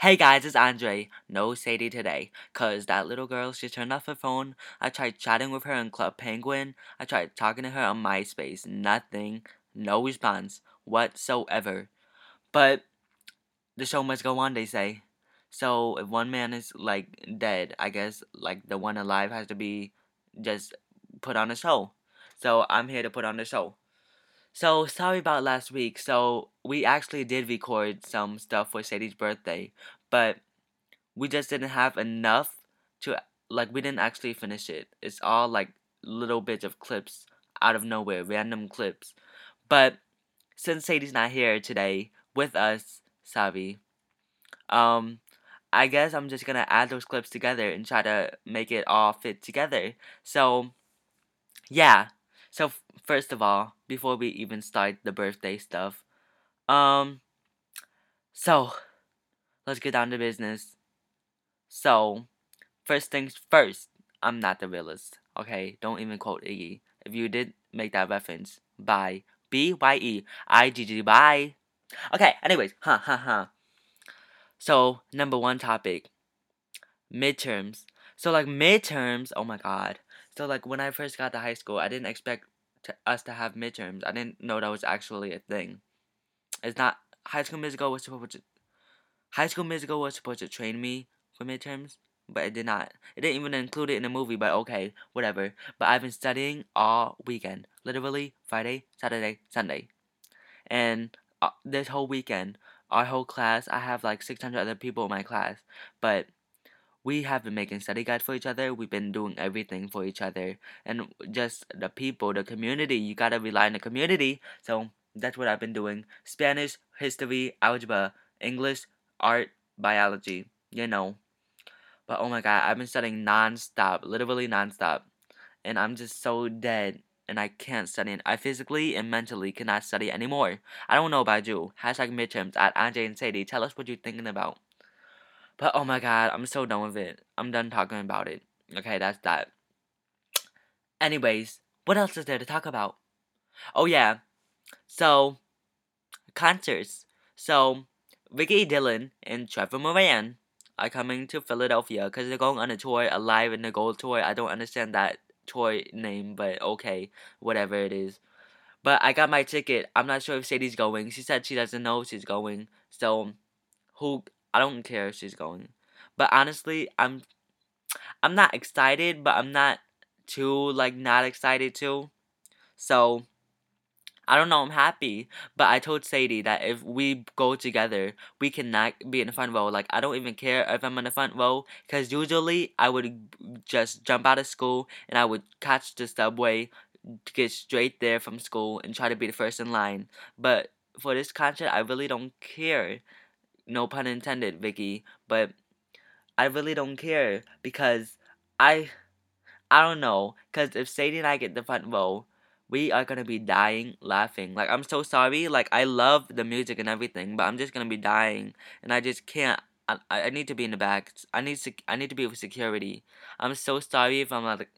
Hey guys, it's Andre. No Sadie today, cause that little girl, she turned off her phone. I tried chatting with her on Club Penguin. I tried talking to her on MySpace. Nothing. No response whatsoever. But the show must go on, they say. So if one man is like dead, I guess like the one alive has to be just put on a show. So I'm here to put on the show. So sorry about last week. So we actually did record some stuff for Sadie's birthday, but we just didn't have enough to like we didn't actually finish it. It's all like little bits of clips out of nowhere, random clips. But since Sadie's not here today with us, Savi, um, I guess I'm just gonna add those clips together and try to make it all fit together. So, yeah. So first of all, before we even start the birthday stuff, um, so let's get down to business. So, first things first, I'm not the realist. Okay, don't even quote Iggy. If you did make that reference, bye. B Y E I G G bye. Okay, anyways, ha ha ha. So, number one topic midterms. So, like, midterms, oh my god. So, like, when I first got to high school, I didn't expect to, us to have midterms. I didn't know that was actually a thing. It's not. High School Musical was supposed to. High School Musical was supposed to train me for midterms, but it did not. It didn't even include it in the movie, but okay, whatever. But I've been studying all weekend. Literally, Friday, Saturday, Sunday. And uh, this whole weekend, our whole class, I have like 600 other people in my class, but we have been making study guides for each other. We've been doing everything for each other. And just the people, the community, you gotta rely on the community. So that's what I've been doing. Spanish, history, algebra, English, art, biology. You know. But oh my god, I've been studying non-stop, literally non-stop. And I'm just so dead and I can't study. I physically and mentally cannot study anymore. I don't know about you. Hashtag midterms at Andre and Sadie. Tell us what you're thinking about. But oh my god, I'm so done with it. I'm done talking about it. Okay, that's that. Anyways, what else is there to talk about? Oh yeah. So concerts. So Ricky Dillon and Trevor Moran are coming to Philadelphia because they're going on a tour, Alive in the Gold tour. I don't understand that tour name, but okay, whatever it is. But I got my ticket. I'm not sure if Sadie's going. She said she doesn't know if she's going. So, who I don't care if she's going. But honestly, I'm I'm not excited, but I'm not too like not excited too. So I don't know, I'm happy. But I told Sadie that if we go together, we cannot be in the front row. Like, I don't even care if I'm in the front row. Because usually I would just jump out of school and I would catch the subway get straight there from school and try to be the first in line. But for this concert, I really don't care. No pun intended, Vicky. But I really don't care because I. I don't know. Because if Sadie and I get the front row, we are gonna be dying laughing. Like I'm so sorry. Like I love the music and everything, but I'm just gonna be dying, and I just can't. I, I need to be in the back. I need sec- I need to be with security. I'm so sorry if I'm like.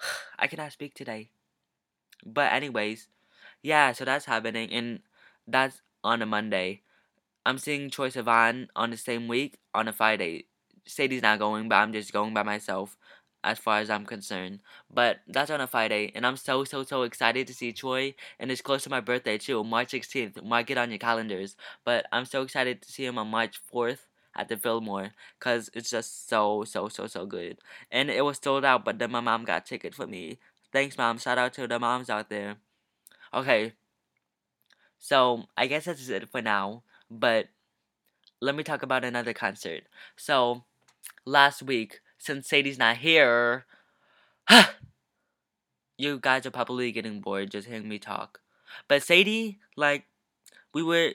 I cannot speak today. But anyways, yeah. So that's happening, and that's on a Monday. I'm seeing Troye Sivan on the same week on a Friday. Sadie's not going, but I'm just going by myself as far as I'm concerned. But that's on a Friday, and I'm so so so excited to see Troye, and it's close to my birthday too, March 16th. Mark it on your calendars. But I'm so excited to see him on March 4th at the Fillmore, cause it's just so so so so good. And it was sold out, but then my mom got ticket for me. Thanks, mom. Shout out to the moms out there. Okay. So I guess that's it for now. But let me talk about another concert. So last week since Sadie's not here, you guys are probably getting bored just hearing me talk. But Sadie, like, we were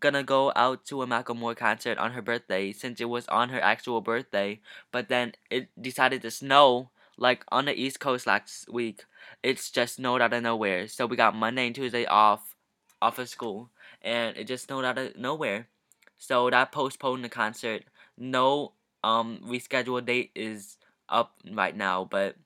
gonna go out to a Macklemore concert on her birthday since it was on her actual birthday, but then it decided to snow like on the East Coast last week. It's just snowed out of nowhere. So we got Monday and Tuesday off off of school and it just snowed out of nowhere. So that postponed the concert. No um rescheduled date is up right now, but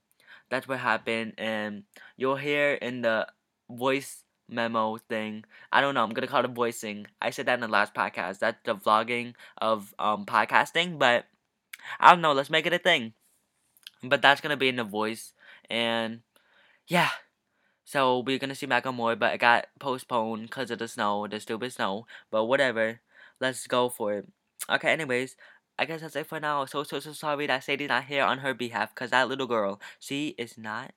that's what happened and you'll hear in the voice memo thing. I don't know. I'm gonna call it voicing. I said that in the last podcast. That's the vlogging of um podcasting, but I don't know. Let's make it a thing. But that's gonna be in the voice, and yeah. So we're gonna see Macklemore, but it got postponed because of the snow, the stupid snow. But whatever. Let's go for it. Okay. Anyways, I guess that's it for now. So so so sorry that Sadie's not here on her behalf, cause that little girl, she is not.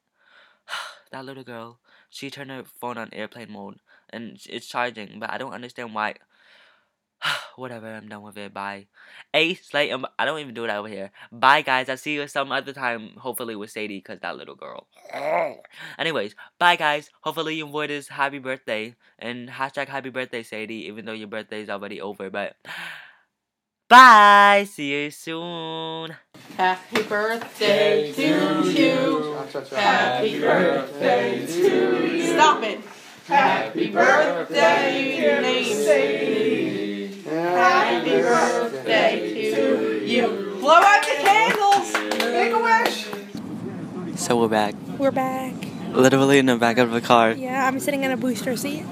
that little girl, she turned her phone on airplane mode, and it's charging, but I don't understand why. Whatever, I'm done with it. Bye. A slate. Um, I don't even do it over here. Bye, guys. I'll see you some other time. Hopefully with Sadie, cause that little girl. Anyways, bye, guys. Hopefully you enjoyed this happy birthday and hashtag happy birthday, Sadie. Even though your birthday is already over, but bye. See you soon. Happy birthday to you. Happy birthday to you. Stop it. Happy birthday, name Happy birthday to you. Blow out the candles. Make a wish. So we're back. We're back. Literally in the back of the car. Yeah, I'm sitting in a booster seat.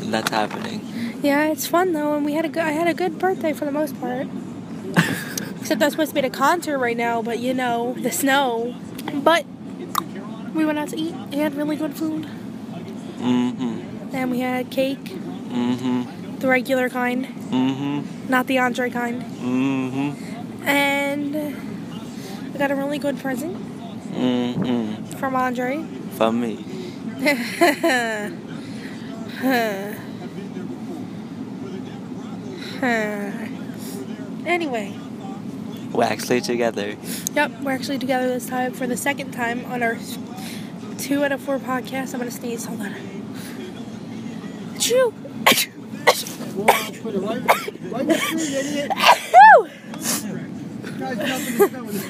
That's happening. Yeah, it's fun though, and we had a good. I had a good birthday for the most part. Except I was supposed to be at a concert right now, but you know the snow. But we went out to eat. We had really good food, Mm-hmm. and we had cake, Mm-hmm. The regular kind, Mm-hmm. not the entree kind, Mm-hmm. and I got a really good present Mm-hmm. from Andre. From me. anyway, We're actually together. yep, we're actually together this time for the second time on our two out of four podcasts. I'm gonna sneeze. Hold on. Achoo!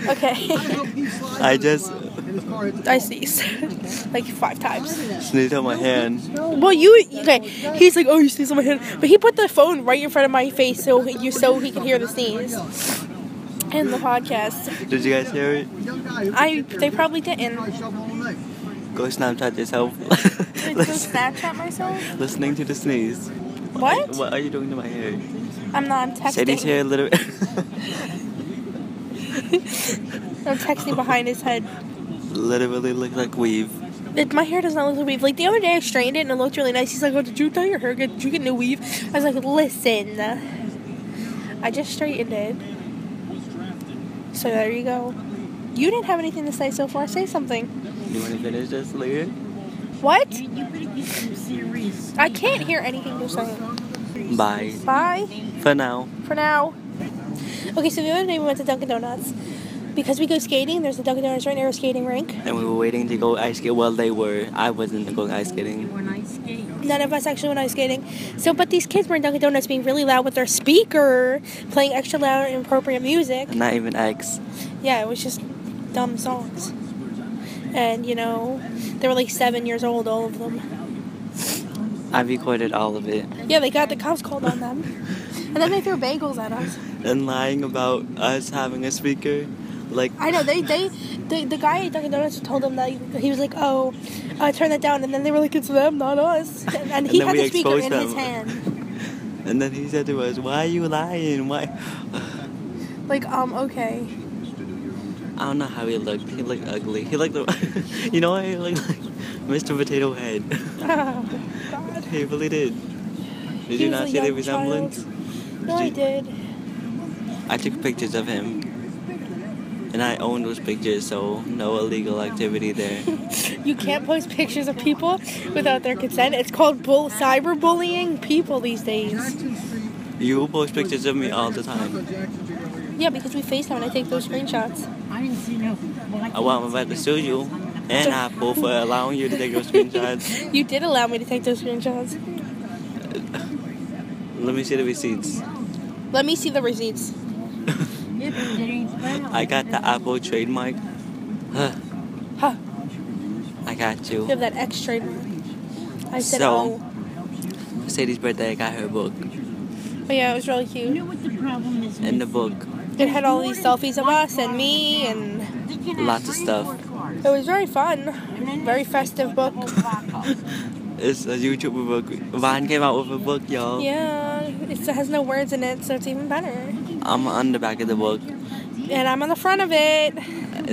Okay, I just I sneezed like five times. sneezed on my hand. Well, you okay? He's like, oh, you sneezed on my hand, but he put the phone right in front of my face so you so he could hear the sneeze in the podcast. Did you guys hear it? I they probably didn't. Go Snapchat yourself. Did you Snapchat myself? Listening to the sneeze. What? What are you doing to my hair? I'm not. I'm Sadie's texting. hair literally I'm texting behind his head. literally look like weave. It, my hair does not look like weave. Like the other day, I straightened it and it looked really nice. He's like, "Oh, did you dye your hair? Did you get new weave?" I was like, "Listen, I just straightened it." So there you go. You didn't have anything to say so far. Say something. You want to finish this, Leah? What? I can't hear anything you're saying. Bye. Bye For now. for now. Okay, so the other day we went to Dunkin' Donuts because we go skating. There's a Dunkin' Donuts right near a skating rink. And we were waiting to go ice skate. Well, they were. I wasn't going ice skating. None of us actually went ice skating. So, but these kids were in Dunkin' Donuts being really loud with their speaker, playing extra loud and inappropriate music. Not even X. Yeah, it was just dumb songs. And, you know, they were like seven years old, all of them. I recorded all of it. Yeah, they got the cops called on them. And then they threw bagels at us. And lying about us having a speaker. Like, I know, they, they, the, the guy at Dunkin' Donuts told them that he was like, oh, uh, turn that down. And then they were like, it's them, not us. And, and he then had the speaker in exposed his hand. and then he said to us, Why are you lying? Why? Like, um, okay. I don't know how he looked. He looked ugly. He looked, you know what? He looked like Mr. Potato Head. Oh, God. he really did. Did He you not see the resemblance? No, I did. I took pictures of him. And I own those pictures, so no illegal activity there. You can't post pictures of people without their consent. It's called bull cyberbullying people these days. You post pictures of me all the time. Yeah, because we FaceTime and I take those screenshots. I didn't see want I'm about to sue you and Apple for allowing you to take those screenshots. You did allow me to take those screenshots. Let me see the receipts. Let me see the receipts. I got the Apple trademark. Huh. Huh. I got You you. have that X trademark. I said, So- oh. For Sadie's birthday, I got her a book. But yeah, it was really cute. In the book, It had all these selfies of us and me, and lots of stuff. it was very fun. Very festive book. It's a YouTuber book. Vine came out with a book, y'all. Yeah, it has no words in it, so it's even better. I'm on the back of the book. And I'm on the front of it.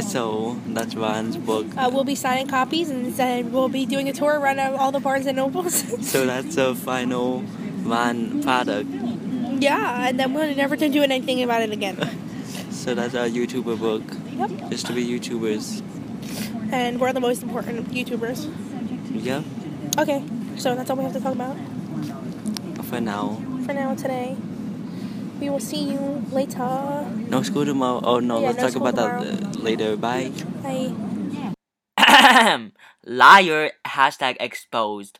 So that's Vine's book. Uh, we'll be signing copies and then we'll be doing a tour around all the Barnes and Nobles. So that's the final Vine product. Yeah, and then we're never to do anything about it again. So that's our YouTuber book. Yep. Just to be YouTubers. And we're the most important YouTubers. Yeah. Okay, so that's all we have to talk about For now. for now today. We will see you later. No school tomorrow. Oh no, Yeah, let's no talk about that uh, later. Bye. Bye. Liar. Hashtag exposed.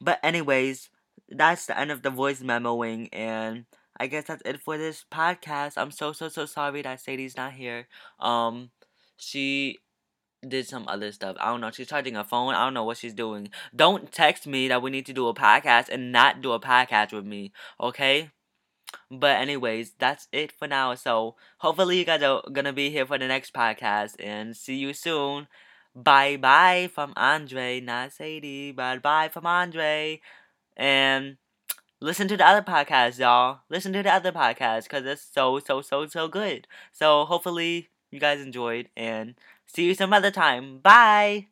But anyways, that's the end of the voice memoing and I guess that's it for this podcast. I'm so so so sorry that Sadie's not here. Um she did some other stuff. I don't know. She's charging her phone. I don't know what she's doing. Don't text me that we need to do a podcast and not do a podcast with me, okay? But anyways, that's it for now. So hopefully you guys are gonna be here for the next podcast and see you soon. Bye bye from Andre, not Sadie. Bye bye from Andre. And listen to the other podcast, y'all. Listen to the other podcast because it's so, so, so, so good. So hopefully you guys enjoyed and see you some other time. Bye.